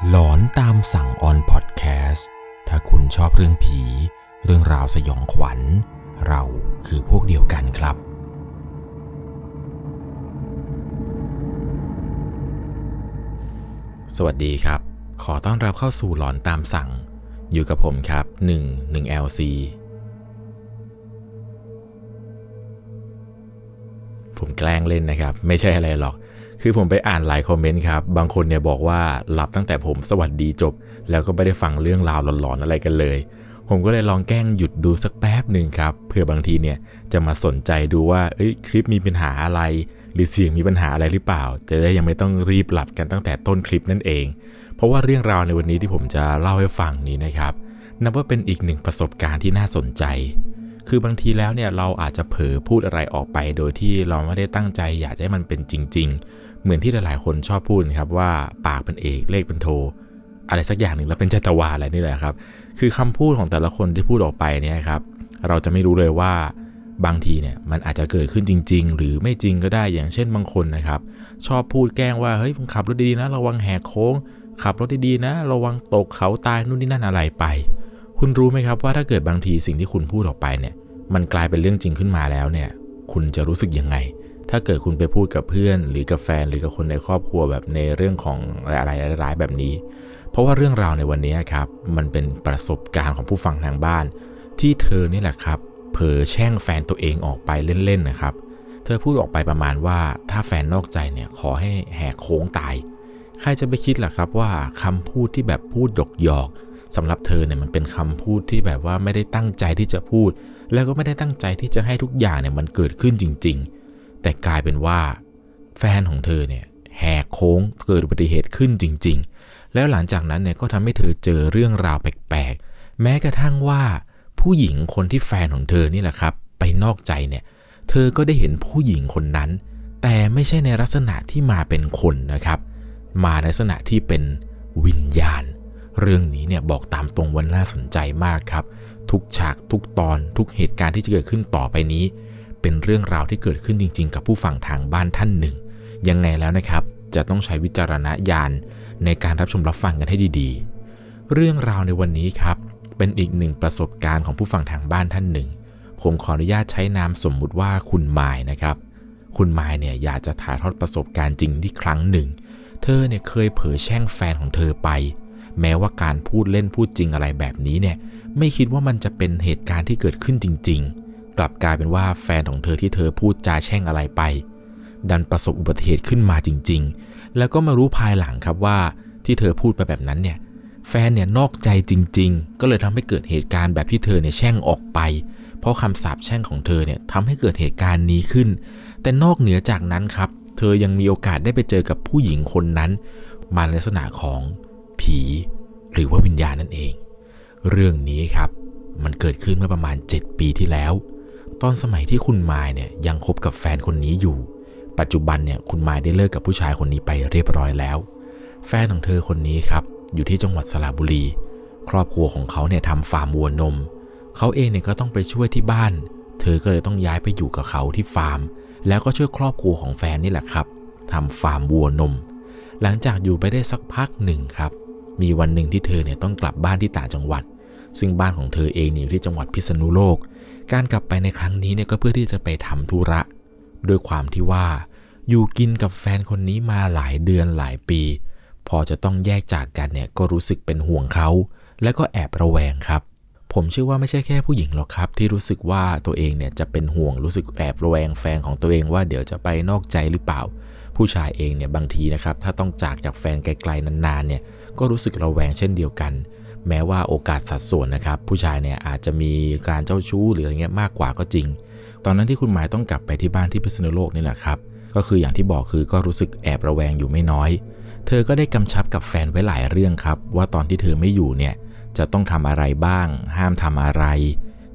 หลอนตามสั่งออนพอดแคสต์ถ้าคุณชอบเรื่องผี เรื่องราวสยองขวัญ เราคือพวกเดียวกันครับ สวัสดีครับ ขอต้อนรับเข้าสู่หลอนตามสั่ง อยู่กับผมครับ 1 1 LC ผมแกล้งเล่นนะครับ ไม่ใช่อะไรหรอก คือผมไปอ่านหลายคอมเมนต์ครับ บางคนเนี่ยบอกว่าหลับตั้งแต่ผมสวัสดีจบ แล้วก็ไม่ได้ฟังเรื่องราวหลอนๆอะไรกันเลย ผมก็เลยลองแกล้งหยุดดูสักแป๊บหนึ่งครับเพื่อบางทีเนี่ยจะมาสนใจดูว่าเอ้ยคลิปมีปัญหาอะไร หรือเสียงมีปัญหาอะไรหรือเปล่า จะได้ยังไม่ต้องรีบหลับกันตั้งแต่ต้นคลิปนั่นเอง เพราะว่าเรื่องราวในวันนี้ที่ผมจะเล่าให้ฟังนี้นะครับนับว่าเป็นอีกหนึ่งประสบการณ์ที่น่าสนใจ คือบางทีแล้วเนี่ยเราอาจจะเผลอพูดอะไรออกไป โดยที่เราไม่ได้ตั้งใจอยากให้มันเป็นจริง ๆ เหมือนที่หลายๆคนชอบพูดนะครับว่าปากเป็นเอกเลขเป็นโท อะไรสักอย่างหนึ่งแล้วเป็นจัตวาอะไรนี่แหละครับ คือคำพูดของแต่ละคนที่พูดออกไปเนี่ยครับ เราจะไม่รู้เลยว่าบางทีเนี่ยมันอาจจะเกิดขึ้นจริง ๆ หรือไม่จริงก็ได้อย่างเช่นบางคนนะครับ ชอบพูดแกล้งว่าเฮ้ยขับรถดีๆนะระวังแหกโค้ง ขับรถดีๆนะ ระวังตกเขาตายนู่นนี่นั่นอะไรไป คุณรู้ไหมครับว่าถ้าเกิดบางทีสิ่งที่คุณพูดออกไปเนี่ย มันกลายเป็นเรื่องจริงขึ้นมาแล้วเนี่ย คุณจะรู้สึกยังไง ถ้าเกิดคุณไปพูดกับเพื่อน หรือกับแฟนหรือกับคนในครอบครัวแบบในเรื่องของอะไรร้ายๆแบบนี้ เพราะว่าเรื่องราวในวันนี้ครับ มันเป็นประสบการณ์ของผู้ฟังทางบ้าน ที่เธอนี่แหละครับ เผลอแช่งแฟนตัวเองออกไปเล่นๆนะครับ เธอพูดออกไปประมาณว่าถ้าแฟนนอกใจเนี่ยขอให้แหกโค้งตาย ใครจะไปคิดล่ะครับว่าคำพูดที่แบบพูดหยอกหยอกๆสำหรับเธอเนี่ยมันเป็นคำพูดที่แบบว่าไม่ได้ตั้งใจที่จะพูด แล้วก็ไม่ได้ตั้งใจที่จะให้ทุกอย่างเนี่ยมันเกิดขึ้นจริง ๆ แต่กลายเป็นว่า แฟนของเธอเนี่ยแหกโค้งเกิดอุบัติเหตุขึ้นจริง ๆ แล้วหลังจากนั้นเนี่ยก็ทำให้เธอเจอเรื่องราวแปลกๆ แม้กระทั่งว่า ผู้หญิงคนที่แฟนของเธอนี่แหละครับ ไปนอกใจเนี่ย เธอก็ได้เห็นผู้หญิงคนนั้น แต่ไม่ใช่ในลักษณะที่มาเป็นคนนะครับ มาในลักษณะที่เป็นวิญญาณ เรื่องนี้เนี่ยบอกตามตรงวันน่าสนใจมากครับ ทุกฉากทุกตอนทุกเหตุการณ์ที่จะเกิดขึ้นต่อไปนี้ เป็นเรื่องราวที่เกิดขึ้นจริง ๆ กับผู้ฟังทางบ้านท่านหนึ่ง ยังไงแล้วนะครับ จะต้องใช้วิจารณญาณในการรับชมรับฟังกันให้ดีๆ เรื่องราวในวันนี้ครับ เป็นอีกหนึ่งประสบการณ์ของผู้ฟังทางบ้านท่านหนึ่ง ผมขออนุญาตใช้นามสมมุติว่าคุณมายนะครับ คุณมายเนี่ยอยากจะถ่ายทอดประสบการณ์จริงที่ครั้งหนึ่ง เธอเนี่ยเคยเผยแช่งแฟนของเธอไป แม้ว่าการพูดเล่นพูดจริงอะไรแบบนี้เนี่ย ไม่คิดว่ามันจะเป็นเหตุการณ์ที่เกิดขึ้นจริง ๆ กลับกลายเป็นว่าแฟนของเธอที่เธอพูดจาแช่งอะไรไป ดันประสบอุบัติเหตุขึ้นมาจริง ๆ แล้วก็มารู้ภายหลังครับว่าที่เธอพูดไปแบบนั้นเนี่ยแฟนเนี่ยนอกใจจริง ๆ ก็เลยทำให้เกิดเหตุการณ์แบบที่เธอเนี่ยแช่งออกไป เพราะคำสาปแช่งของเธอเนี่ยทำให้เกิดเหตุการณ์นี้ขึ้น แต่นอกเหนือจากนั้นครับ เธอยังมีโอกาสได้ไปเจอกับผู้หญิงคนนั้น มาในลักษณะของผี หรือว่าวิญญาณนั่นเอง เรื่องนี้ครับมันเกิดขึ้นเมื่อประมาณ 7 ปีที่แล้ว ตอนสมัยที่คุณมายเนี่ยยังคบกับแฟนคนนี้อยู่ ปัจจุบันเนี่ยคุณมายได้เลิกกับผู้ชายคนนี้ไปเรียบร้อยแล้ว แฟนของเธอคนนี้ครับอยู่ที่จังหวัดสระบุรี ครอบครัวของเขาเนี่ยทำฟาร์มวัวนม เขาเองเนี่ยก็ต้องไปช่วยที่บ้าน เธอก็เลยต้องย้ายไปอยู่กับเขาที่ฟาร์ม แล้วก็ช่วยครอบครัวของแฟนนี่แหละครับทำฟาร์มวัวนม หลังจากอยู่ไปได้สักพักหนึ่งครับ มีวันหนึ่งที่เธอเนี่ยต้องกลับบ้านที่ต่างจังหวัด ซึ่งบ้านของเธอเองอยู่ที่จังหวัดพิษณุโลก การกลับไปในครั้งนี้เนี่ยก็เพื่อที่จะไปทำธุระด้วยความที่ว่า อยู่กินกับแฟนคนนี้มาหลายเดือนหลายปี พอจะต้องแยกจากกันเนี่ยก็รู้สึกเป็นห่วงเขา และก็แอบระแวงครับ ผมเชื่อว่าไม่ใช่แค่ผู้หญิงหรอกครับ ที่รู้สึกว่าตัวเองเนี่ยจะเป็นห่วงรู้สึกแอบระแวงแฟนของตัวเองว่าเดี๋ยวจะไปนอกใจหรือเปล่า ผู้ชายเองเนี่ยบางทีนะครับถ้าต้องจากจากแฟนไกลๆนานๆเนี่ยก็รู้สึกระแวงเช่นเดียวกัน แม้ว่าโอกาสสัดส่วนนะครับ ผู้ชายเนี่ยอาจจะมีการเจ้าชู้หรืออะไรเงี้ยมากกว่าก็จริง ตอนนั้นที่คุณหมายต้องกลับไปที่บ้านที่พิษณุโลกนี่แหละครับ ก็คืออย่างที่บอกคือก็รู้สึกแอบระแวงอยู่ไม่น้อย เธอก็ได้กำชับกับแฟนไว้หลายเรื่องครับ ว่าตอนที่เธอไม่อยู่เนี่ยจะต้องทำอะไรบ้าง ห้ามทำอะไร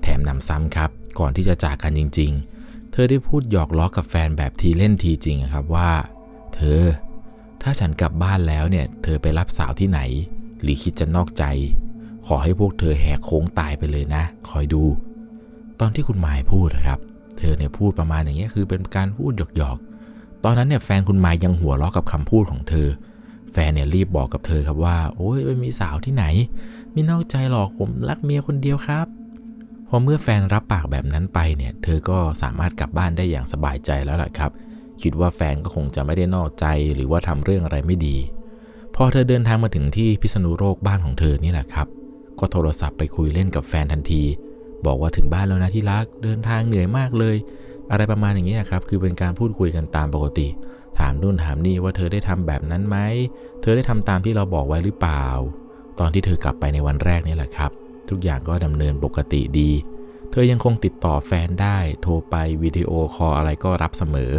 แถมนำซ้ำครับ ก่อนที่จะจากกันจริง ๆ เธอได้พูดหยอกล้อกับแฟนแบบทีเล่นทีจริงครับว่า เธอ ถ้าฉันกลับบ้านแล้วเนี่ย เธอไปรับสาวที่ไหน หรือคิดจะนอกใจ ขอให้พวกเธอแหกโค้งตายไปเลยนะ คอยดู ตอนที่คุณหมายพูดนะครับ เธอเนี่ยพูดประมาณอย่างเงี้ยคือเป็นการพูดหยอกๆ ตอนนั้นเนี่ยแฟนคุณหมายยังหัวเราะกับคำพูดของเธอ แฟนเนี่ยรีบบอกกับเธอครับว่า โอ้ยไม่มีสาวที่ไหนไม่นอกใจหรอกผมรักเมียคนเดียวครับพอเมื่อแฟนรับปากแบบนั้นไปเนี่ย เธอก็สามารถกลับบ้านได้อย่างสบายใจแล้วแหละครับ คิดว่าแฟนก็คงจะไม่ได้นอกใจหรือว่าทำเรื่องอะไรไม่ดี พอเธอเดินทางมาถึงที่พิษณุโลกบ้านของเธอนี่แหละครับ ก็โทรศัพท์ไปคุยเล่นกับแฟนทันที บอกว่าถึงบ้านแล้วนะที่รักเดินทางเหนื่อยมากเลย อะไรประมาณอย่างนี้ครับคือเป็นการพูดคุยกันตามปกติ ถามนู่นถามนี่ว่าเธอได้ทำแบบนั้นไหมเธอได้ทำตามที่เราบอกไว้หรือเปล่า ตอนที่เธอกลับไปในวันแรกนี่แหละครับ ทุกอย่างก็ดำเนินปกติดี เธอยังคงติดต่อแฟนได้ โทรไปวิดีโอคอลอะไรก็รับเสมอ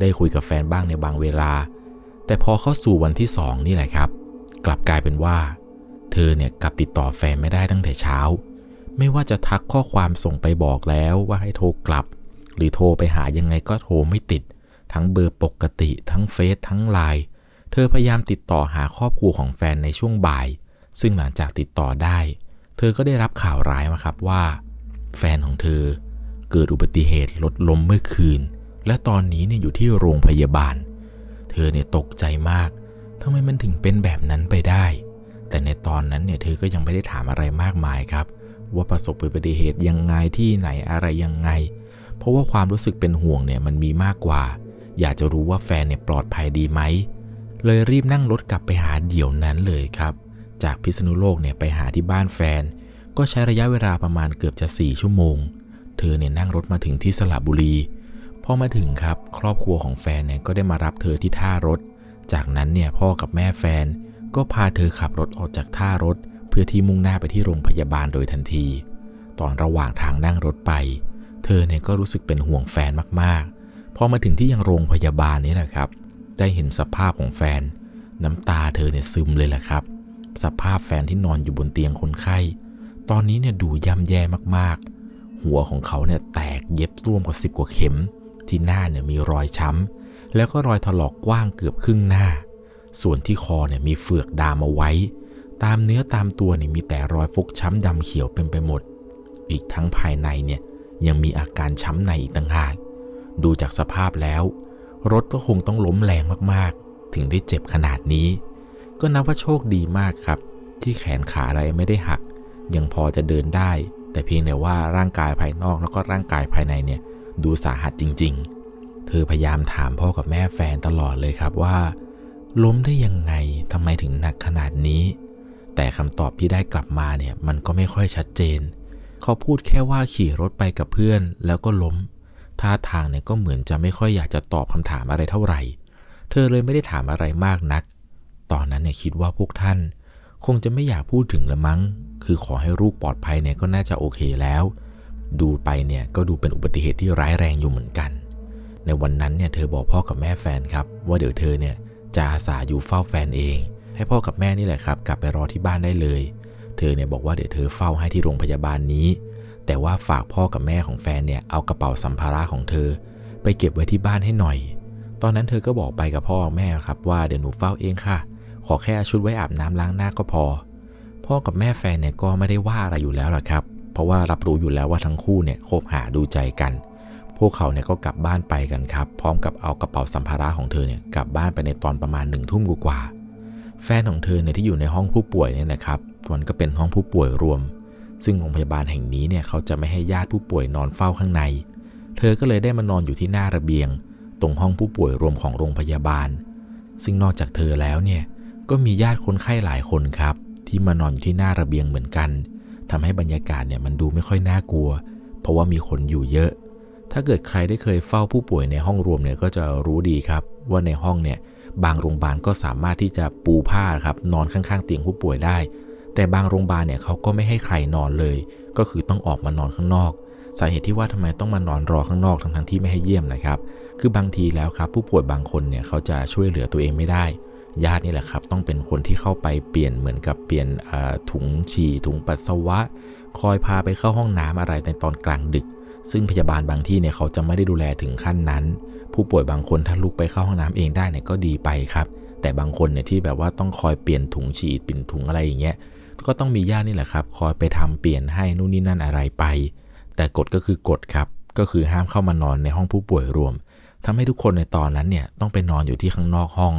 ได้คุยกับแฟนบ้างในบางเวลา แต่พอเข้าสู่วันที่สองนี่แหละครับ กลับกลายเป็นว่า เธอเนี่ยกลับติดต่อแฟนไม่ได้ตั้งแต่เช้า ไม่ว่าจะทักข้อความส่งไปบอกแล้วว่าให้โทรกลับ หรือโทรไปหายังไงก็โทรไม่ติด ทั้งเบอร์ปกติ ทั้งเฟซทั้งไลน์เธอพยายามติดต่อหาครอบครัวของแฟนในช่วงบ่าย ซึ่งหลังจากติดต่อได้ เธอก็ได้รับข่าวร้ายมาครับว่า แฟนของเธอเกิดอุบัติเหตุรถล้มเมื่อคืน และตอนนี้เนี่ยอยู่ที่โรงพยาบาล เธอเนี่ยตกใจมากทำไมมันถึงเป็นแบบนั้นไปได้ แต่ในตอนนั้นเนี่ยเธอก็ยังไม่ได้ถามอะไรมากมายครับ ว่าประสบอุบัติเหตุยังไงที่ไหนอะไรยังไง เพราะว่าความรู้สึกเป็นห่วงเนี่ยมันมีมากกว่า อยากจะรู้ว่าแฟนเนี่ยปลอดภัยดีไหม เลยรีบนั่งรถกลับไปหาเดี๋ยวนั้นเลยครับ จากพิษณุโลกเนี่ยไปหาที่บ้านแฟน ก็ใช้ระยะเวลาประมาณเกือบจะ 4 ชั่วโมง เธอเนี่ยนั่งรถมาถึงที่สระบุรี พอมาถึงครับครอบครัวของแฟนเนี่ยก็ได้มารับเธอที่ท่ารถ จากนั้นเนี่ยพ่อกับแม่แฟนก็พาเธอขับรถออกจากท่ารถ เพื่อที่มุ่งหน้าไปที่โรงพยาบาลโดยทันที ตอนระหว่างทางนั่งรถไป เธอเนี่ยก็รู้สึกเป็นห่วงแฟนมากๆ พอมาถึงที่ยังโรงพยาบาลนี้แหละครับ ได้เห็นสภาพของแฟน น้ำตาเธอเนี่ยซึมเลยแหละครับ สภาพแฟนที่นอนอยู่บนเตียงคนไข้ ตอนนี้เนี่ยดูย่ำแย่มากๆ หัวของเขาเนี่ยแตกเย็บร่วมกว่าสิบกว่าเข็ม ที่หน้าเนี่ยมีรอยช้ำ แล้วก็รอยถลอกกว้างเกือบครึ่งหน้า ส่วนที่คอเนี่ยมีเฟือกดามเอาไว้ ตามเนื้อตามตัวเนี่ยมีแต่รอยฟกช้ำดำเขียวเป็นไปหมด อีกทั้งภายในเนี่ยยังมีอาการช้ำในอีกต่างหาก ดูจากสภาพแล้ว รถก็คงต้องล้มแรงมากๆ ถึงได้เจ็บขนาดนี้ ก็นับว่าโชคดีมากครับ ที่แขนขาอะไรไม่ได้หัก ยังพอจะเดินได้ แต่เพียงแต่ว่าร่างกายภายนอกแล้วก็ร่างกายภายในเนี่ย ดูสาหัสจริง ๆ เธอพยายามถามพ่อกับแม่แฟนตลอดเลยครับว่า ล้มได้ยังไงทำไมถึงหนักขนาดนี้ แต่คำตอบที่ได้กลับมาเนี่ยมันก็ไม่ค่อยชัดเจน เขาพูดแค่ว่าขี่รถไปกับเพื่อนแล้วก็ล้ม ท่าทางเนี่ยก็เหมือนจะไม่ค่อยอยากจะตอบคำถามอะไรเท่าไหร่ เธอเลยไม่ได้ถามอะไรมากนัก ตอนนั้นเนี่ยคิดว่าพวกท่าน คงจะไม่อยากพูดถึงละมั้ง คือขอให้ลูกปลอดภัยเนี่ยก็น่าจะโอเคแล้ว ดูไปเนี่ยก็ดูเป็นอุบัติเหตุที่ร้ายแรงอยู่เหมือนกัน ในวันนั้นเนี่ยเธอบอกพ่อกับแม่แฟนครับ ว่าเดี๋ยวเธอเนี่ยจะอาสาอยู่เฝ้าแฟนเอง ให้พ่อกับแม่นี่แหละครับ กลับไปรอที่บ้านได้เลย เธอเนี่ยบอกว่าเดี๋ยวเธอเฝ้าให้ที่โรงพยาบาลนี้ แต่ว่าฝากพ่อกับแม่ของแฟนเนี่ยเอากระเป๋าสัมภาระของเธอ ไปเก็บไว้ที่บ้านให้หน่อย ตอนนั้นเธอก็บอกไปกับพ่อแม่ครับว่าเดี๋ยวหนูเฝ้าเองค่ะ ขอแค่ชุดไว้อาบน้ำล้างหน้าก็พอ พ่อกับแม่แฟนเนี่ยก็ไม่ได้ว่าอะไรอยู่แล้วล่ะครับ เพราะว่ารับรู้อยู่แล้วว่าทั้งคู่เนี่ยคบหาดูใจกัน พวกเขาเนี่ยก็กลับบ้านไปกันครับ พร้อมกับเอากระเป๋าสัมภาระของเธอเนี่ยกลับบ้านไปในตอนประมาณหนึ่งทุ่มกว่า แฟนของเธอเนี่ยที่อยู่ในห้องผู้ป่วยเนี่ยนะครับมันก็เป็นห้องผู้ป่วยรวม ซึ่งโรงพยาบาลแห่งนี้เนี่ยเขาจะไม่ให้ญาติผู้ป่วยนอนเฝ้าข้างใน เธอก็เลยได้มานอนอยู่ที่หน้าระเบียง ตรงห้องผู้ป่วยรวมของโรงพยาบาล ซึ่งนอกจากเธอแล้วเนี่ยก็มีญาติคนไข้หลายคนครับ ที่มานอนอยู่ที่หน้าระเบียงเหมือนกัน ทำให้บรรยากาศเนี่ยมันดูไม่ค่อยน่ากลัว เพราะว่ามีคนอยู่เยอะ ถ้าเกิดใครได้เคยเฝ้าผู้ป่วยในห้องรวมเนี่ยก็จะรู้ดีครับ ว่าในห้องเนี่ยบางโรงพยาบาลก็สามารถที่จะปูผ้าครับนอนข้างๆ เตียงผู้ป่วยได้ แต่บางโรงพยาบาลเนี่ยเขาก็ไม่ให้ใครนอนเลย ก็คือต้องออกมานอนข้างนอก สาเหตุที่ว่าทำไมต้องมานอนรอข้างนอกทั้งๆที่ไม่ให้เยี่ยมนะครับ คือบางทีแล้วครับผู้ป่วยบางคนเนี่ยเขาจะช่วยเหลือตัวเองไม่ได้ ญาตินี่แหละครับ ต้องเป็นคนที่เข้าไปเปลี่ยนเหมือนกับเปลี่ยนถุงฉี่ถุงปัสสาวะ คอยพาไปเข้าห้องน้ำอะไรในตอนกลางดึก ซึ่งพยาบาลบางที่เนี่ยเขาจะไม่ได้ดูแลถึงขั้นนั้น ผู้ป่วยบางคนถ้าลุกไปเข้าห้องน้ำเองได้เนี่ยก็ดีไปครับ แต่บางคนเนี่ยที่แบบว่าต้องคอยเปลี่ยนถุงฉี่เปลี่ยนถุงอะไรอย่างเงี้ยก็ต้องมีญาตินี่แหละครับ คอยไปทำเปลี่ยนให้นู่นนี่นั่นอะไรไป แต่กฎก็คือกฎครับ ก็คือห้ามเข้ามานอนในห้องผู้ป่วยรวมทำให้ทุกคนในตอนนั้นเนี่ยต้องไปนอนอยู่ที่ข้างนอกห้อง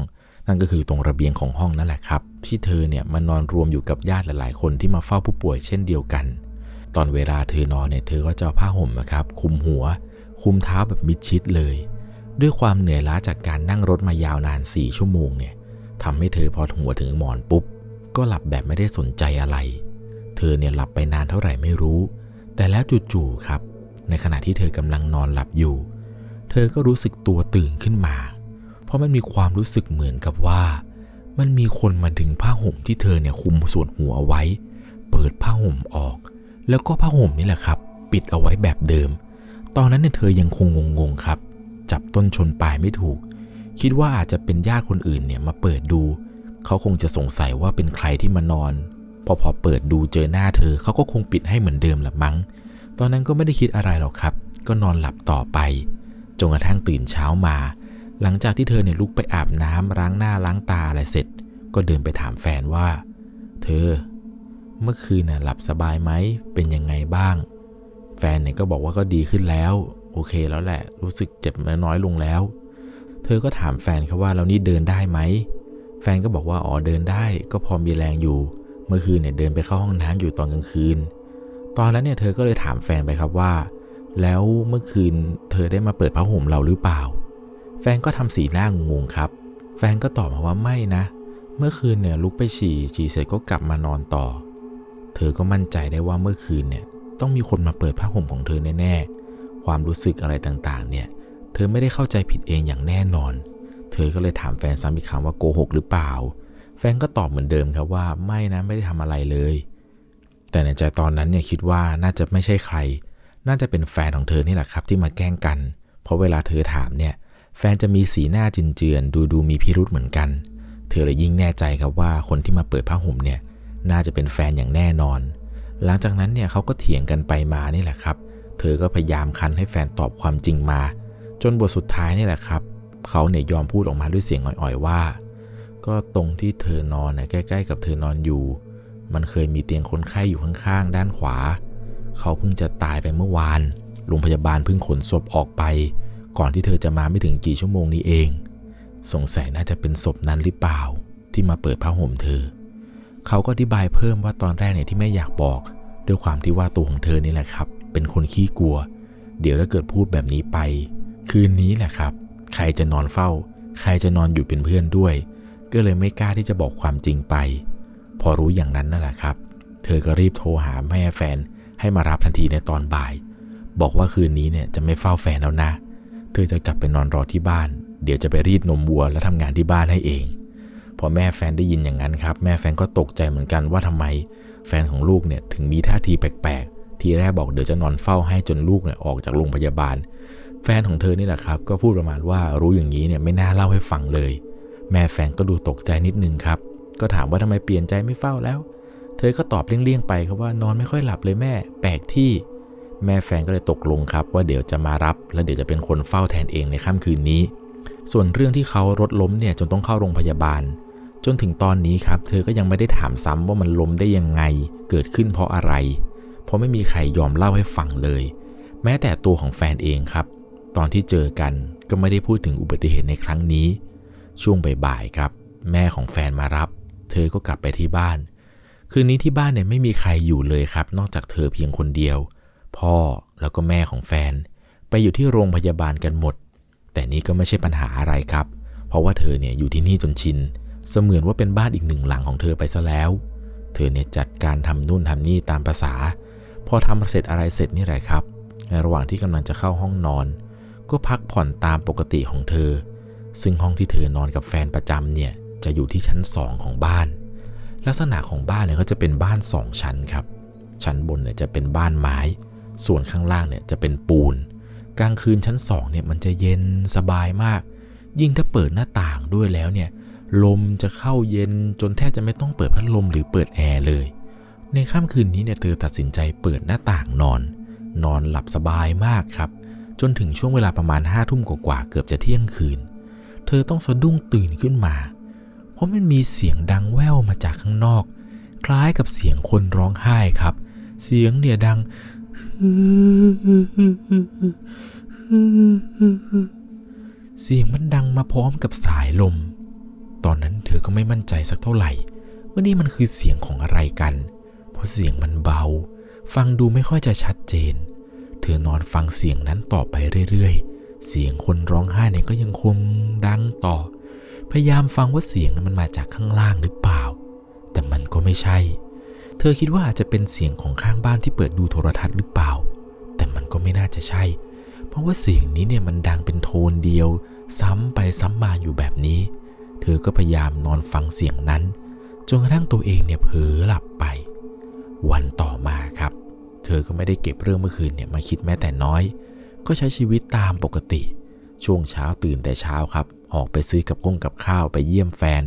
นั่นก็คือตรงระเบียงของห้องนั่นแหละครับ ที่เธอเนี่ยมานอนรวมอยู่กับญาติหลาย ๆ คนที่มาเฝ้าผู้ป่วยเช่นเดียวกัน ตอนเวลาเธอนอนเนี่ยเธอก็จะผ้าห่มนะครับคุมหัว คุมเท้าแบบมิดชิดเลย ด้วยความเหนื่อยล้าจากการนั่งรถมายาวนานสี่ชั่วโมงเนี่ยทำให้เธอพอหัวถึงหมอนปุ๊บ ก็หลับแบบไม่ได้สนใจอะไร เธอเนี่ยหลับไปนานเท่าไหร่ไม่รู้ แต่แล้วจู่ๆครับ ในขณะที่เธอกำลังนอนหลับอยู่ เธอก็รู้สึกตัวตื่นขึ้นมา ราะมันมีความรู้สึกเหมือนกับว่า มันมีคนมาดึงผ้าห่มที่เธอเนี่ยคุมส่วนหัวไว้ เปิดผ้าห่มออก แล้วก็ผ้าห่มนี่แหละครับ ปิดเอาไว้แบบเดิม ตอนนั้นเนี่ยเธอยังคงงงๆครับ จับต้นชนปลายไม่ถูก คิดว่าอาจจะเป็นญาติคนอื่นเนี่ยมาเปิดดู เขาคงจะสงสัยว่าเป็นใครที่มานอน พอพอเปิดดูเจอหน้าเธอ เขาก็คงปิดให้เหมือนเดิมละมั้ง ตอนนั้นก็ไม่ได้คิดอะไรหรอกครับ ก็นอนหลับต่อไปจนกระทั่งตื่นเช้ามา หลังจากที่เธอเนี่ยลุกไปอาบน้ำล้างหน้าล้างตาอะไรเสร็จ ก็เดินไปถามแฟนว่า เธอ เมื่อคืนน่ะหลับสบายไหมเป็นยังไงบ้าง แฟนเนี่ยก็บอกว่าก็ดีขึ้นแล้ว โอเคแล้วแหละ รู้สึกเจ็บน้อยลงแล้ว เธอก็ถามแฟนเขาว่าแล้วนี่เดินได้ไหมแฟนก็บอกว่าอ๋อเดินได้ก็พอมีแรงอยู่ เมื่อคืนเนี่ยเดินไปเข้าห้องน้ำอยู่ตอนกลางคืน ตอนนั้นเนี่ยเธอก็เลยถามแฟนไปครับว่า แล้วเมื่อคืนเธอได้มาเปิดผ้าห่มเราหรือเปล่า แฟนก็ทำสีหน้างงครับ แฟนก็ตอบมาว่าไม่นะ เมื่อคืนเนี่ยลุกไปฉี่ฉี่เสร็จก็กลับมานอนต่อ เธอก็มั่นใจได้ว่าเมื่อคืนเนี่ยต้องมีคนมาเปิดผ้าห่มของเธอแน่ๆ ความรู้สึกอะไรต่างๆ เนี่ย เธอไม่ได้เข้าใจผิดเองอย่างแน่นอน เธอก็เลยถามแฟนซ้ำอีกครั้งว่าโกหกหรือเปล่า แฟนก็ตอบเหมือนเดิมครับว่าไม่นะไม่ได้ทำอะไรเลย แต่ในใจตอนนั้นเนี่ยคิดว่าน่าจะไม่ใช่ใคร น่าจะเป็นแฟนของเธอนี่แหละครับที่มาแกล้งกัน เพราะเวลาเธอถามเนี่ย แฟนจะมีสีหน้าจินเจือน ดูดูมีพิรุธเหมือนกัน เธอเลยยิ่งแน่ใจครับว่าคนที่มาเปิดผ้าห่มเนี่ย น่าจะเป็นแฟนอย่างแน่นอน หลังจากนั้นเนี่ยเขาก็เถียงกันไปมานี่แหละครับ เธอก็พยายามคันให้แฟนตอบความจริงมา จนบทสุดท้ายนี่แหละครับ เขาเนี่ยยอมพูดออกมาด้วยเสียงอ่อยๆว่า ก็ตรงที่เธอนอนน่ยใกล้ ๆ กับเธอนอนอยู่ มันเคยมีเตียงคนไข้อยู่ข้างๆด้านขวา เขาเพิ่งจะตายไปเมื่อวาน โรงพยาบาลเพิ่งขนศพออกไป ก่อนที่เธอจะมาไม่ถึงกี่ชั่วโมงนี้เอง สงสัยน่าจะเป็นศพนั้นหรือเปล่า ที่มาเปิดผ้าห่มเธอ เขาก็อธิบายเพิ่มว่าตอนแรกเนี่ยที่ไม่อยากบอก ด้วยความที่ว่าตัวของเธอนี่แหละครับ เป็นคนขี้กลัว เดี๋ยวถ้าเกิดพูดแบบนี้ไป คืนนี้แหละครับ ใครจะนอนเฝ้า ใครจะนอนอยู่เป็นเพื่อนด้วย ก็เลยไม่กล้าที่จะบอกความจริงไป พอรู้อย่างนั้นนั่นแหละครับ เธอก็รีบโทรหาแม่แฟนให้มารับทันทีในตอนบ่าย บอกว่าคืนนี้เนี่ยจะไม่เฝ้าแฟนแล้วนะ เธอจะกลับไปนอนรอที่บ้าน เดี๋ยวจะไปรีดนมวัวและทำงานที่บ้านให้เอง พอแม่แฟนได้ยินอย่างนั้นครับ แม่แฟนก็ตกใจเหมือนกันว่าทำไม แฟนของลูกเนี่ยถึงมีท่าทีแปลกๆ ทีแรกบอกเดี๋ยวจะนอนเฝ้าให้จนลูกเนี่ยออกจากโรงพยาบาล แฟนของเธอนี่แหละครับ ก็พูดประมาณว่ารู้อย่างนี้เนี่ยไม่น่าเล่าให้ฟังเลย แม่แฟนก็ดูตกใจนิดนึงครับ ก็ถามว่าทำไมเปลี่ยนใจไม่เฝ้าแล้ว เธอก็ตอบเลี่ยงๆไปครับว่านอนไม่ค่อยหลับเลยแม่ แปลกที่ แม่แฟนก็เลยตกลงครับ ว่าเดี๋ยวจะมารับ และเดี๋ยวจะเป็นคนเฝ้าแทนเองในค่ำคืนนี้ ส่วนเรื่องที่เขารถล้มเนี่ยจนต้องเข้าโรงพยาบาล จนถึงตอนนี้ครับ เธอก็ยังไม่ได้ถามซ้ำว่ามันล้มได้ยังไง เกิดขึ้นเพราะอะไร เพราะไม่มีใครยอมเล่าให้ฟังเลย แม้แต่ตัวของแฟนเองครับ ตอนที่เจอกันก็ไม่ได้พูดถึงอุบัติเหตุในครั้งนี้ ช่วงบ่ายๆครับ แม่ของแฟนมารับ เธอก็กลับไปที่บ้าน คืนนี้ที่บ้านเนี่ยไม่มีใครอยู่เลยครับ นอกจากเธอเพียงคนเดียว พ่อแล้วก็แม่ของแฟน ไปอยู่ที่โรงพยาบาลกันหมด แต่นี้ก็ไม่ใช่ปัญหาอะไรครับ เพราะว่าเธอเนี่ยอยู่ที่นี่จนชิน เสมือนว่าเป็นบ้านอีกหนึ่งหลังของเธอไปซะแล้ว เธอเนี่ยจัดการทำนู่นทำนี่ตามภาษา พอทำเสร็จอะไรเสร็จนี่แหละครับ ในระหว่างที่กำลังจะเข้าห้องนอน ก็พักผ่อนตามปกติของเธอ ซึ่งห้องที่เธอนอนกับแฟนประจำเนี่ยจะอยู่ที่ชั้นสองของบ้าน ลักษณะของบ้านเนี่ยก็จะเป็นบ้านสองชั้นครับ ชั้นบนเนี่ยจะเป็นบ้านไม้ ส่วนข้างล่างเนี่ยจะเป็นปูน กลางคืนชั้นสองเนี่ยมันจะเย็นสบายมาก ยิ่งถ้าเปิดหน้าต่างด้วยแล้วเนี่ยลมจะเข้าเย็นจนแทบจะไม่ต้องเปิดพัดลมหรือเปิดแอร์เลย ในค่ำคืนนี้เนี่ยเธอตัดสินใจเปิดหน้าต่างนอน นอนหลับสบายมากครับ จนถึงช่วงเวลาประมาณห้าทุ่มกว่าเกือบจะเที่ยงคืน เธอต้องสะดุ้งตื่นขึ้นมา เพราะมันมีเสียงดังแว่วมาจากข้างนอก คล้ายกับเสียงคนร้องไห้ครับ เสียงเนี่ยดัง เสียงมันดังมาพร้อมกับสายลม ตอนนั้นเธอก็ไม่มั่นใจสักเท่าไหร่ ว่านี่มันคือเสียงของอะไรกัน เพราะเสียงมันเบา ฟังดูไม่ค่อยจะชัดเจน เธอนอนฟังเสียงนั้นต่อไปเรื่อยๆ เสียงคนร้องไห้เนี่ยก็ยังคงดังต่อ พยายามฟังว่าเสียงนั้นมันมาจากข้างล่างหรือเปล่า แต่มันก็ไม่ใช่เเธอคิดว่าอาจจะเป็นเสียงของข้างบ้านที่เปิดดูโทรทัศน์หรือเปล่า แต่มันก็ไม่น่าจะใช่ เพราะว่าเสียงนี้เนี่ยมันดังเป็นโทนเดียว ซ้ำไปซ้ำมาอยู่แบบนี้ เธอก็พยายามนอนฟังเสียงนั้น จนกระทั่งตัวเองเนี่ยเผลอหลับไป วันต่อมาครับ เธอก็ไม่ได้เก็บเรื่องเมื่อคืนเนี่ยมาคิดแม้แต่น้อย ก็ใช้ชีวิตตามปกติ ช่วงเช้าตื่นแต่เช้าครับ ออกไปซื้อกับกงกับข้าวไปเยี่ยมแฟน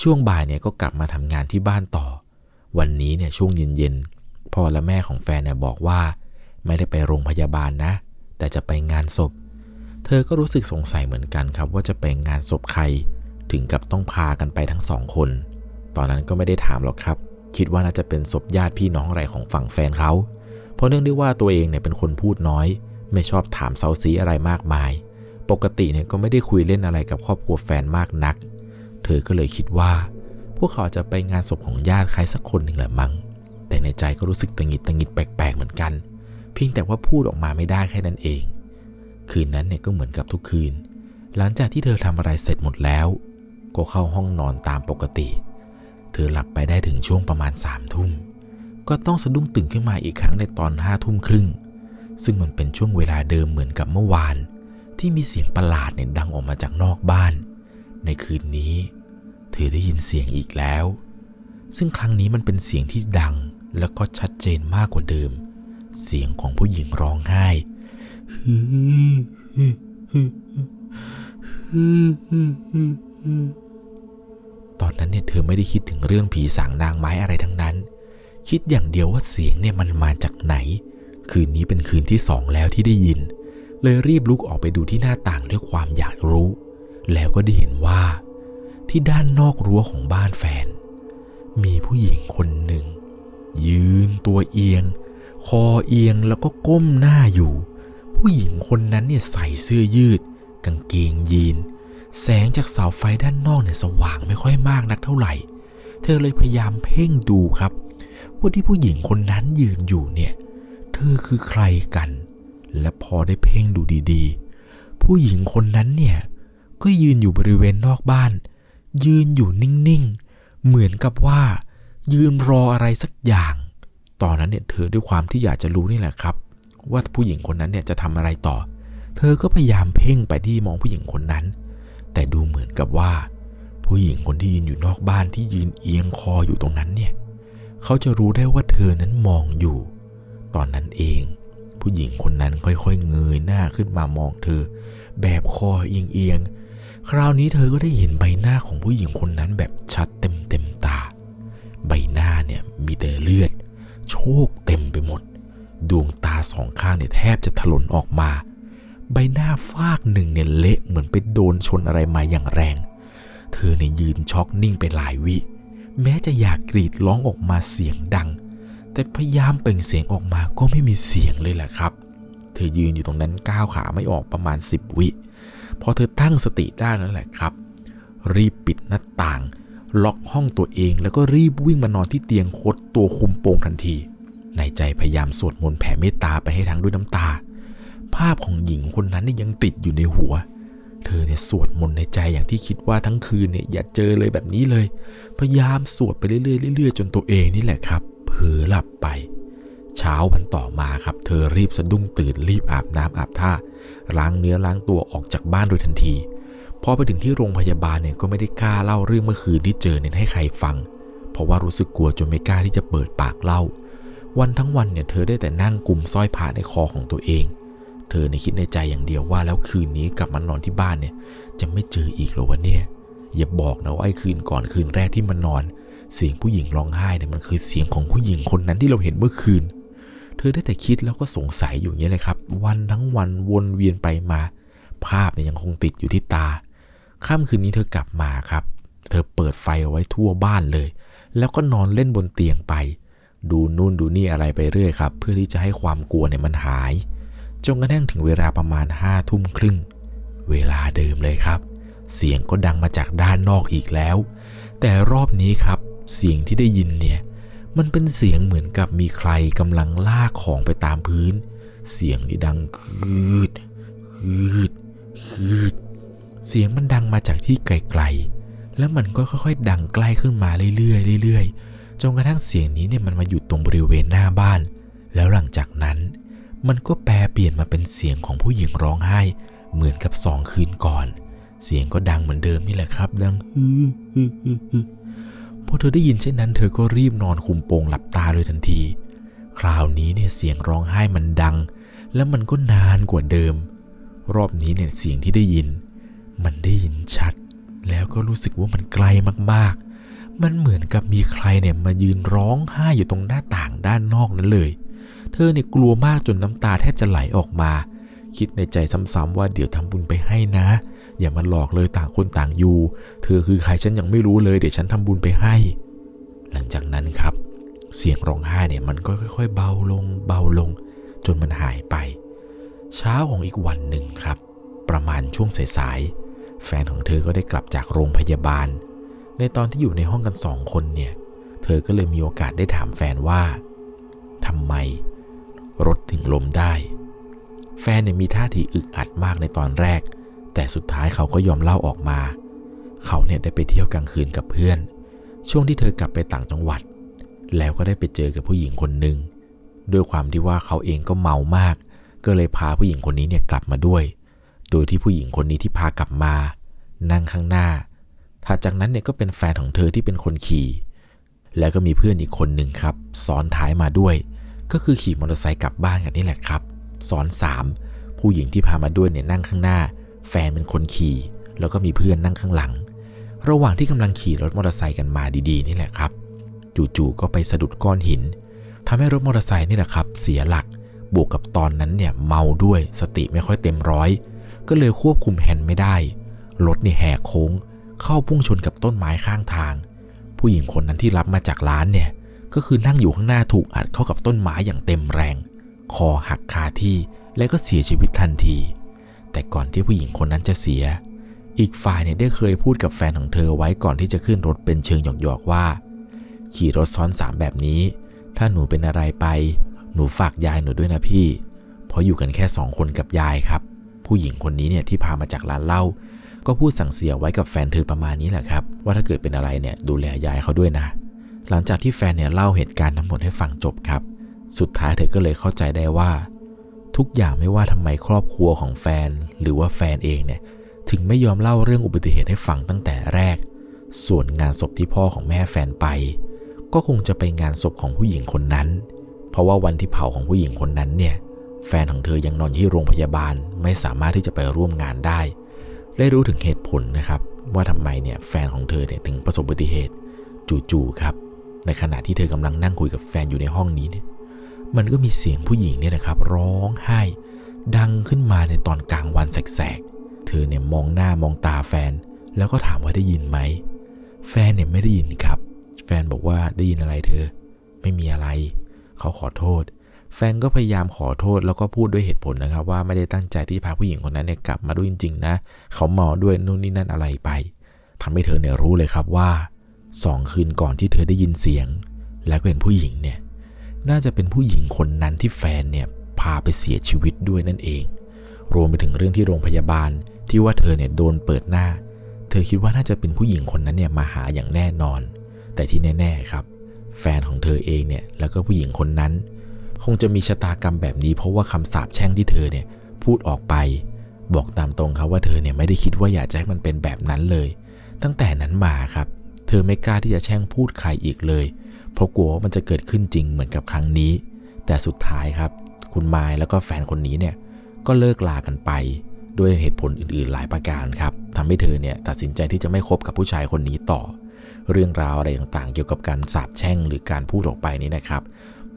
ช่วงบ่ายเนี่ยก็กลับมาทำงานที่บ้านต่อ วันนี้เนี่ยช่วงเย็นๆพ่อและแม่ของแฟนเนี่ยบอกว่า ไม่ได้ไปโรงพยาบาลนะ แต่จะไปงานศพ เธอก็รู้สึกสงสัยเหมือนกันครับ ว่าจะไปงานศพใคร ถึงกับต้องพากันไปทั้งสองคน ตอนนั้นก็ไม่ได้ถามหรอกครับ คิดว่าน่าจะเป็นศพญาติพี่น้องอะไรของฝั่งแฟนเขา เพราะเนื่องด้วยว่าตัวเองเนี่ยเป็นคนพูดน้อย ไม่ชอบถามเซาซีอะไรมากมาย ปกติเนี่ยก็ไม่ได้คุยเล่นอะไรกับครอบครัวแฟนมากนัก เธอก็เลยคิดว่า พวกเขาจะไปงานศพของญาติใครสักคนหนึ่งแหละมั้ง แต่ในใจก็รู้สึกตังหิดตังหิดแปลกๆเหมือนกัน เพียงแต่ว่าพูดออกมาไม่ได้แค่นั้นเอง คืนนั้นเนี่ยก็เหมือนกับทุกคืน หลังจากที่เธอทำอะไรเสร็จหมดแล้ว ก็เข้าห้องนอนตามปกติ เธอหลับไปได้ถึงช่วงประมาณสามทุ่ม ก็ต้องสะดุ้งตื่นขึ้นมาอีกครั้งในตอนห้าทุ่มครึ่ง ซึ่งมันเป็นช่วงเวลาเดิมเหมือนกับเมื่อวาน ที่มีเสียงประหลาดเนี่ยดังออกมาจากนอกบ้าน ในคืนนี้ เธอได้ยินเสียงอีกแล้ว ซึ่งครั้งนี้มันเป็นเสียงที่ดังแล้วก็ชัดเจนมากกว่าเดิม เสียงของผู้หญิงร้องไห้ตอนนั้นเนี่ยเธอไม่ได้คิดถึงเรื่องผีสางนางไม้อะไรทั้งนั้น คิดอย่างเดียวว่าเสียงเนี่ยมันมาจากไหน คืนนี้เป็นคืนที่สองแล้วที่ได้ยิน เลยรีบลุกออกไปดูที่หน้าต่างด้วยความอยากรู้ แล้วก็ได้เห็นว่า ที่ด้านนอกรั้วของบ้านแฟน มีผู้หญิงคนหนึ่ง ยืนตัวเอียง คอเอียงแล้วก็ก้มหน้าอยู่ ผู้หญิงคนนั้นเนี่ยใส่เสื้อยืด กางเกงยีน แสงจากเสาไฟด้านนอกเนี่ยสว่างไม่ค่อยมากนักเท่าไหร่ เธอเลยพยายามเพ่งดูครับว่าที่ผู้หญิงคนนั้นยืนอยู่เนี่ย เธอคือใครกัน และพอได้เพ่งดูดีๆ ผู้หญิงคนนั้นเนี่ยก็ยืนอยู่บริเวณนอกบ้าน ยืนอยู่นิ่งๆ เหมือนกับว่า ยืนรออะไรสักอย่าง ตอนนั้นเนี่ยเธอด้วยความที่อยากจะรู้นี่แหละครับ ว่าผู้หญิงคนนั้นเนี่ยจะทำอะไรต่อ เธอก็พยายามเพ่งไปที่มองผู้หญิงคนนั้น แต่ดูเหมือนกับว่า ผู้หญิงคนที่ยืนอยู่นอกบ้านที่ยืนเอียงคออยู่ตรงนั้นเนี่ยเขาจะรู้ได้ว่าเธอนั้นมองอยู่ ตอนนั้นเอง ผู้หญิงคนนั้นค่อยๆเงยหน้าขึ้นมามองเธอ แบบคอเอียงๆ คราวนี้เธอก็ได้เห็นใบหน้าของผู้หญิงคนนั้นแบบชัดเต็มเต็มตา ใบหน้าเนี่ยมีแต่เลือด โชกเต็มไปหมด ดวงตาสองข้างเนี่ยแทบจะถลนออกมา ใบหน้าฟากหนึ่งเนี่ยเละเหมือนไปโดนชนอะไรมาอย่างแรง เธอเนี่ยยืนช็อกนิ่งไปหลายวิ แม้จะอยากกรีดร้องออกมาเสียงดัง แต่พยายามเปล่งเสียงออกมาก็ไม่มีเสียงเลยแหละครับ เธอยืนอยู่ตรงนั้นก้าวขาไม่ออกประมาณ 10 วิ พอเธอตั้งสติได้นั่นแหละครับ รีบปิดหน้าต่าง ล็อกห้องตัวเอง แล้วก็รีบวิ่งมานอนที่เตียงคดตัวคุมโปงทันที ในใจพยายามสวดมนต์แผ่เมตตาไปให้ทั้งด้วยน้ำตา ภาพของหญิงคนนั้นนี่ยยังติดอยู่ในหัว เธอเนี่ยสวดมนต์ในใจอย่างที่คิดว่าทั้งคืนเนี่ยอย่าเจอเลยแบบนี้เลย พยายามสวดไปเรื่อยๆเรื่อยๆจนตัวเองนี่แหละครับเผลอหลับไป เช้าวันต่อมาครับ เธอรีบสะดุ้งตื่นรีบอาบน้ำอาบท่าล้างเนื้อล้างตัวออกจากบ้านโดยทันทีพอไปถึงที่โรงพยาบาลเนี่ยก็ไม่ได้กล้าเล่าเรื่องเมื่อคืนที่เจอเนี่ยให้ใครฟัง เพราะว่ารู้สึกกลัวจนไม่กล้าที่จะเปิดปากเล่า วันทั้งวันเนี่ยเธอได้แต่นั่งกุมสร้อยผ้าในคอของตัวเอง เธอในคิดในใจอย่างเดียวว่าแล้วคืนนี้กลับมานอนที่บ้านเนี่ยจะไม่เจออีกหรอวะเนี่ยอย่าบอกนะว่าไอ้คืนก่อนคืนแรกที่มันนอน เสียงผู้หญิงร้องไห้เนี่ยมันคือเสียงของผู้หญิงคนนั้นที่เราเห็นเมื่อคืน เธอได้แต่คิดแล้วก็สงสัยอยู่อย่างนี้เลยครับ วันทั้งวันวนเวียนไปมา ภาพเนี่ยยังคงติดอยู่ที่ตาค่ำคืนนี้เธอกลับมาครับ เธอเปิดไฟเอาไว้ทั่วบ้านเลย แล้วก็นอนเล่นบนเตียงไป ดูนู่นดูนี่อะไรไปเรื่อยครับ เพื่อที่จะให้ความกลัวเนี่ยมันหายจนกระทั่งถึงเวลาประมาณห้าทุ่มครึ่ง เวลาเดิมเลยครับ เสียงก็ดังมาจากด้านนอกอีกแล้ว แต่รอบนี้ครับ เสียงที่ได้ยินเนี่ย มันเป็นเสียงเหมือนกับมีใครกำลังลากของไปตามพื้น เสียงนี่ดังคืดคืดคืด เสียงมันดังมาจากที่ไกลๆ แล้วมันก็ค่อยๆ ดังใกล้ขึ้นมาเรื่อยๆเรื่อยๆ จนกระทั่งเสียงนี้เนี่ยมันมาหยุดตรงบริเวณหน้าบ้าน แล้วหลังจากนั้น มันก็แปลเปลี่ยนมาเป็นเสียงของผู้หญิงร้องไห้ เหมือนกับสองคืนก่อน เสียงก็ดังเหมือนเดิมนี่แหละครับ ดังฮือฮือฮือ พอเธอได้ยินเช่นนั้นเธอก็รีบนอนคุมโปงหลับตาเลยทันที คราวนี้เนี่ยเสียงร้องไห้มันดัง แล้วมันก็นานกว่าเดิม รอบนี้เนี่ยเสียงที่ได้ยิน มันได้ยินชัด แล้วก็รู้สึกว่ามันไกลมากๆ มันเหมือนกับมีใครเนี่ยมายืนร้องไห้อยู่ตรงหน้าต่างด้านนอกนั้นเลย เธอเนี่ยกลัวมากจนน้ำตาแทบจะไหลออกมา คิดในใจซ้ำๆว่าเดี๋ยวทำบุญไปให้นะ อย่ามาหลอกเลยต่างคนต่างอยู่ เธอคือใครฉันยังไม่รู้เลยเดี๋ยวฉันทำบุญไปให้ หลังจากนั้นครับ เสียงร้องไห้เนี่ยมันก็ค่อย ๆ เบาลงเบาลง จนมันหายไป เช้าของอีกวันหนึ่งครับ ประมาณช่วงสายๆแฟนของเธอก็ได้กลับจากโรงพยาบาล ในตอนที่อยู่ในห้องกันสองคนเนี่ยเธอก็เลยมีโอกาสได้ถามแฟนว่าทำไมรถถึงล้มได้ แฟนเนี่ยมีท่าทีอึกอัดมากในตอนแรก แต่สุดท้ายเขาก็ยอมเล่าออกมา เขาเนี่ยได้ไปเที่ยวกลางคืนกับเพื่อน ช่วงที่เธอกลับไปต่างจังหวัด แล้วก็ได้ไปเจอกับผู้หญิงคนหนึ่งด้วยความที่ว่าเขาเองก็เมามาก ก็เลยพาผู้หญิงคนนี้เนี่ยกลับมาด้วย โดยที่ผู้หญิงคนนี้ที่พากลับมา นั่งข้างหน้าถัดจากนั้นเนี่ยก็เป็นแฟนของเธอที่เป็นคนขี่ แล้วก็มีเพื่อนอีกคนหนึ่งครับซ้อนท้ายมาด้วย ก็คือขี่มอเตอร์ไซค์กลับบ้านกันนี่แหละครับ ซ้อนสามผู้หญิงที่พามาด้วยเนี่ยนั่งข้างหน้า แฟนเป็นคนขี่ แล้วก็มีเพื่อนนั่งข้างหลัง ระหว่างที่กำลังขี่รถมอเตอร์ไซค์กันมาดีๆ นี่แหละครับ จู่ๆก็ไปสะดุดก้อนหินทำให้รถมอเตอร์ไซค์นี่แหละครับเสียหลัก บวกกับตอนนั้นเนี่ยเมาด้วยสติไม่ค่อยเต็มร้อย ก็เลยควบคุมแฮนด์ไม่ได้ รถนี่แหกโค้ง เข้าพุ่งชนกับต้นไม้ข้างทาง ผู้หญิงคนนั้นที่รับมาจากร้านเนี่ยก็คือนั่งอยู่ข้างหน้าถูกอัดเข้ากับต้นไม้อย่างเต็มแรง คอหักคาที่และก็เสียชีวิตทันที แต่ก่อนที่ผู้หญิงคนนั้นจะเสีย อีกฝ่ายเนี่ยได้เคยพูดกับแฟนของเธอไว้ก่อนที่จะขึ้นรถเป็นเชิงหยอกๆว่า ขี่รถซ้อนสามแบบนี้ ถ้าหนูเป็นอะไรไป หนูฝากยายหนูด้วยนะพี่ เพราะอยู่กันแค่สองคนกับยายครับ ผู้หญิงคนนี้เนี่ยที่พามาจากร้านเหล้าก็พูดสั่งเสียไว้กับแฟนเธอประมาณนี้แหละครับ ว่าถ้าเกิดเป็นอะไรเนี่ยดูแลยายเขาด้วยนะ หลังจากที่แฟนเนี่ยเล่าเหตุการณ์ทั้งหมดให้ฟังจบครับ สุดท้ายเธอก็เลยเข้าใจได้ว่า ทุกอย่างไม่ว่าทำไมครอบครัวของแฟนหรือว่าแฟนเองเนี่ยถึงไม่ยอมเล่าเรื่องอุบัติเหตุให้ฟังตั้งแต่แรก ส่วนงานศพที่พ่อของแม่แฟนไป ก็คงจะไปงานศพของผู้หญิงคนนั้น เพราะว่าวันที่เผาของผู้หญิงคนนั้นเนี่ยแฟนของเธอยังนอนที่โรงพยาบาลไม่สามารถที่จะไปร่วมงานได้ ได้รู้ถึงเหตุผลนะครับ ว่าทำไมเนี่ยแฟนของเธอเนี่ยถึงประสบอุบัติเหตุ จู่ๆครับ ในขณะที่เธอกำลังนั่งคุยกับแฟนอยู่ในห้องนี้เนี่ย มันก็มีเสียงผู้หญิงเนี่ยนะครับ ร้องไห้ ดังขึ้นมาในตอนกลางวันแสกๆ เธอเนี่ยมองหน้ามองตาแฟน แล้วก็ถามว่าได้ยินไหม แฟนเนี่ยไม่ได้ยินครับ แฟนบอกว่าได้ยินอะไรเธอ ไม่มีอะไร เขาขอโทษ แฟนก็พยายามขอโทษแล้วก็พูดด้วยเหตุผลนะครับ ว่าไม่ได้ตั้งใจที่พาผู้หญิงคนนั้นเนี่ยกลับมาด้วยจริงๆนะ เขาเมาด้วยนู่นนี่นั่นอะไรไปทำให้เธอเนี่ยรู้เลยครับว่าสองคืนก่อนที่เธอได้ยินเสียง แล้วก็เห็นผู้หญิงเนี่ย น่าจะเป็นผู้หญิงคนนั้นที่แฟนเนี่ยพาไปเสียชีวิตด้วยนั่นเอง รวมไปถึงเรื่องที่โรงพยาบาลที่ว่าเธอเนี่ยโดนเปิดหน้า เธอคิดว่าน่าจะเป็นผู้หญิงคนนั้นเนี่ยมาหาอย่างแน่นอน แต่ที่แน่ ๆครับ แฟนของเธอเองเนี่ยแล้วก็ผู้หญิงคนนั้น คงจะมีชะตากรรมแบบนี้ เพราะว่าคำสาปแช่งที่เธอเนี่ยพูดออกไป บอกตามตรงครับว่าเธอเนี่ยไม่ได้คิดว่าอยากจะให้มันเป็นแบบนั้นเลย ตั้งแต่นั้นมาครับ เธอไม่กล้าที่จะแช่งพูดใครอีกเลย เพราะกลัวว่ามันจะเกิดขึ้นจริงเหมือนกับครั้งนี้ แต่สุดท้ายครับ คุณไมล์แล้วก็แฟนคนนี้เนี่ยก็เลิกลากันไป ด้วยเหตุผลอื่นๆ หลายประการครับทำให้เธอเนี่ยตัดสินใจที่จะไม่คบกับผู้ชายคนนี้ต่อ เรื่องราวอะไรต่างๆ เกี่ยวกับการสาบแช่งหรือการพูดออกไปนี้นะครับ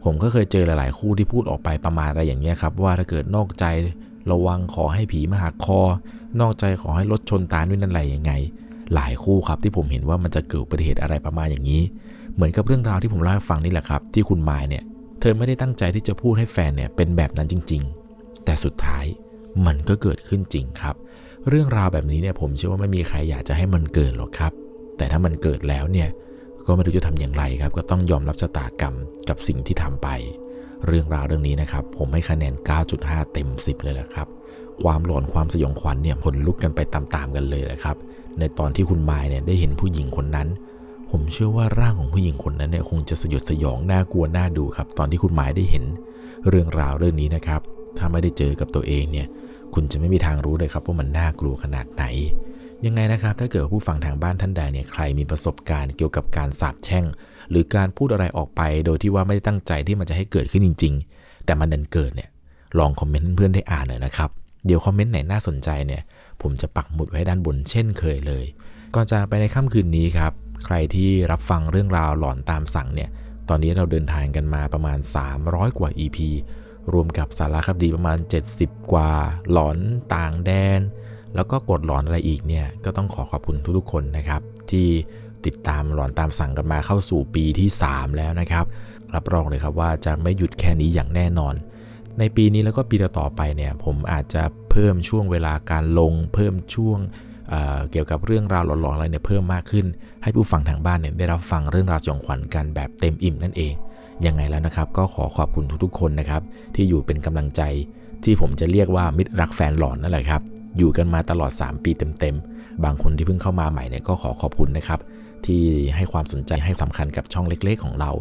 ผมก็เคยเจอหลายๆ คู่ที่พูดออกไปประมาณอะไรอย่างเงี้ยครับว่าถ้าเกิดนอกใจระวังขอให้ผีมาหักคอ นอกใจขอให้รถชนตายด้วยนั่นอะไรยังไง หลายคู่ครับที่ผมเห็นว่ามันจะเกิดอุบัติเหตุอะไรประมาณอย่างนี้ เหมือนกับเรื่องราวที่ผมเล่าให้ฟังนี่แหละครับ ที่คุณมายเนี่ย เธอไม่ได้ตั้งใจที่จะพูดให้แฟนเนี่ยเป็นแบบนั้นจริง ๆ แต่สุดท้ายมันก็เกิดขึ้นจริงครับ เรื่องราวแบบนี้เนี่ยผมเชื่อว่าไม่มีใครอยากจะให้มันเกิดหรอกครับ แต่ถ้ามันเกิดแล้วเนี่ยก็ไม่รู้จะทำอย่างไรครับ ก็ต้องยอมรับชะตากรรมกับสิ่งที่ทำไป เรื่องราวเรื่องนี้นะครับ ผมให้คะแนน 9.5 เต็ม 10 เลยแหละครับ ความหลอนความสยองขวัญเนี่ยขนลุกกันไปตามๆกันเลยแหละครับ ในตอนที่คุณมายเนี่ยได้เห็นผู้หญิงคนนั้น ผมเชื่อว่าร่างของผู้หญิงคนนั้นเนี่ยคงจะสยดสยองน่ากลัวน่าดูครับ ตอนที่คุณหมายได้เห็นเรื่องราวเรื่องนี้นะครับ ถ้าไม่ได้เจอกับตัวเองเนี่ยคุณจะไม่มีทางรู้เลยครับว่ามันน่ากลัวขนาดไหน ยังไงนะครับ ถ้าเกิดผู้ฟังทางบ้านท่านใดเนี่ยใครมีประสบการณ์เกี่ยวกับการสาบแช่ง หรือการพูดอะไรออกไป โดยที่ว่าไม่ได้ตั้งใจที่มันจะให้เกิดขึ้นจริง ๆ แต่มันดันเกิดเนี่ยลองคอมเมนต์เพื่อนได้อ่านหน่อยนะครับเดี๋ยวคอมเมนต์ไหนน่าสนใจเนี่ยผมจะปักหมุดไว้ด้านบนเช่นเคยเลยก่อนจากไปในค่ำคืนนี้ครับ ใครที่รับฟังเรื่องราวหลอนตามสั่งเนี่ย ตอนนี้เราเดินทางกันมาประมาณ 300 กว่า EP รวมกับสาระคดีประมาณ 70 กว่า หลอนต่างแดน แล้วก็กดหลอนอะไรอีกเนี่ย ก็ต้องขอขอบคุณทุกๆคนนะครับ ที่ติดตามหลอนตามสั่งกันมาเข้าสู่ปีที่ 3 แล้วนะครับ รับรองเลยครับว่าจะไม่หยุดแค่นี้อย่างแน่นอน ในปีนี้แล้วก็ปีต่อไปเนี่ย ผมอาจจะเพิ่มช่วงเวลาการลง เพิ่มช่วง เเกี่ยวกับเรื่องราวหลอนๆอะไรเนี่ยเพิ่มมากขึ้น ให้ผู้ฟังทางบ้านเนี่ยได้รับฟังเรื่องราวสยองขวัญกันแบบเต็มอิ่มนั่นเอง ยังไงแล้วนะครับ ก็ขอขอบคุณทุกๆคนนะครับ ที่อยู่เป็นกำลังใจที่ผมจะเรียกว่ามิตรรักแฟนหลอนนั่นแหละครับ อยู่กันมาตลอด 3 ปีเต็มๆ บางคนที่เพิ่งเข้ามาใหม่เนี่ยก็ขอขอบคุณนะครับ ที่ให้ความสนใจให้สำคัญกับช่องเล็ก ๆ ของเรา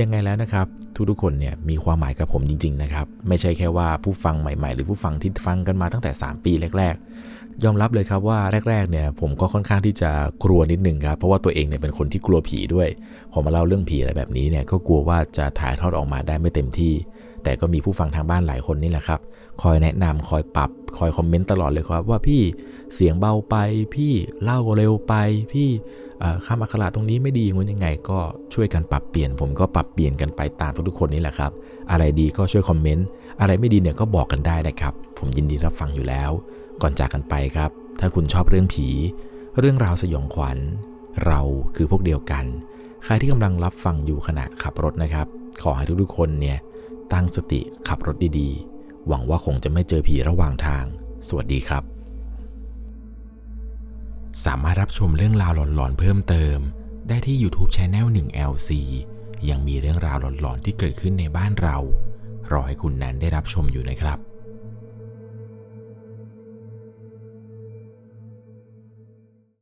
ยังไงแล้วนะครับ ทุกๆคนเนี่ยมีความหมายกับผมจริง ๆ นะครับ ไม่ใช่แค่ว่าผู้ฟังใหม่ ๆ หรือผู้ฟังที่ฟังกันมาตั้งแต่ 3 ปีแรก ๆ ยอมรับเลยครับว่าแรกๆเนี่ยผมก็ค่อนข้างที่จะกลัวนิดนึงครับเพราะว่าตัวเองเนี่ยเป็นคนที่กลัวผีด้วยพอมาเล่าเรื่องผีอะไรแบบนี้เนี่ยก็กลัวว่าจะถ่ายทอดออกมาได้ไม่เต็มที่ แต่ก็มีผู้ฟังทางบ้านหลายคนนี่แหละครับ คอยแนะนำคอยปรับ คอยคอมเมนต์ตลอดเลยครับว่าพี่เสียงเบาไป พี่เล่าเร็วไป พี่คำอักขระตรงนี้ไม่ดีงุนยังไง ก็ช่วยกันปรับเปลี่ยน ผมก็ปรับเปลี่ยนกันไปตามทุกๆคนนี่แหละครับ อะไรดีก็ช่วยคอมเมนต์อะไรไม่ดีเนี่ยก็บอกกันได้นะครับ ผมยินดีรับฟังอยู่แล้ว ก่อนจากกันไปครับ ถ้าคุณชอบเรื่องผี เรื่องราวสยองขวัญ เราคือพวกเดียวกัน ใครที่กำลังรับฟังอยู่ขณะขับรถนะครับ ขอให้ทุกๆคนเนี่ยตั้งสติขับรถดีๆ หวังว่าคงจะไม่เจอผีระหว่างทาง สวัสดีครับ สามารถรับชมเรื่องราวหลอนๆเพิ่มเติม ได้ที่ YouTube c h anel 1 LC ยังมีเรื่องราวหลอนๆที่เกิดขึ้นในบ้านเรา รอให้คุณนันได้รับชมอยู่นะครับ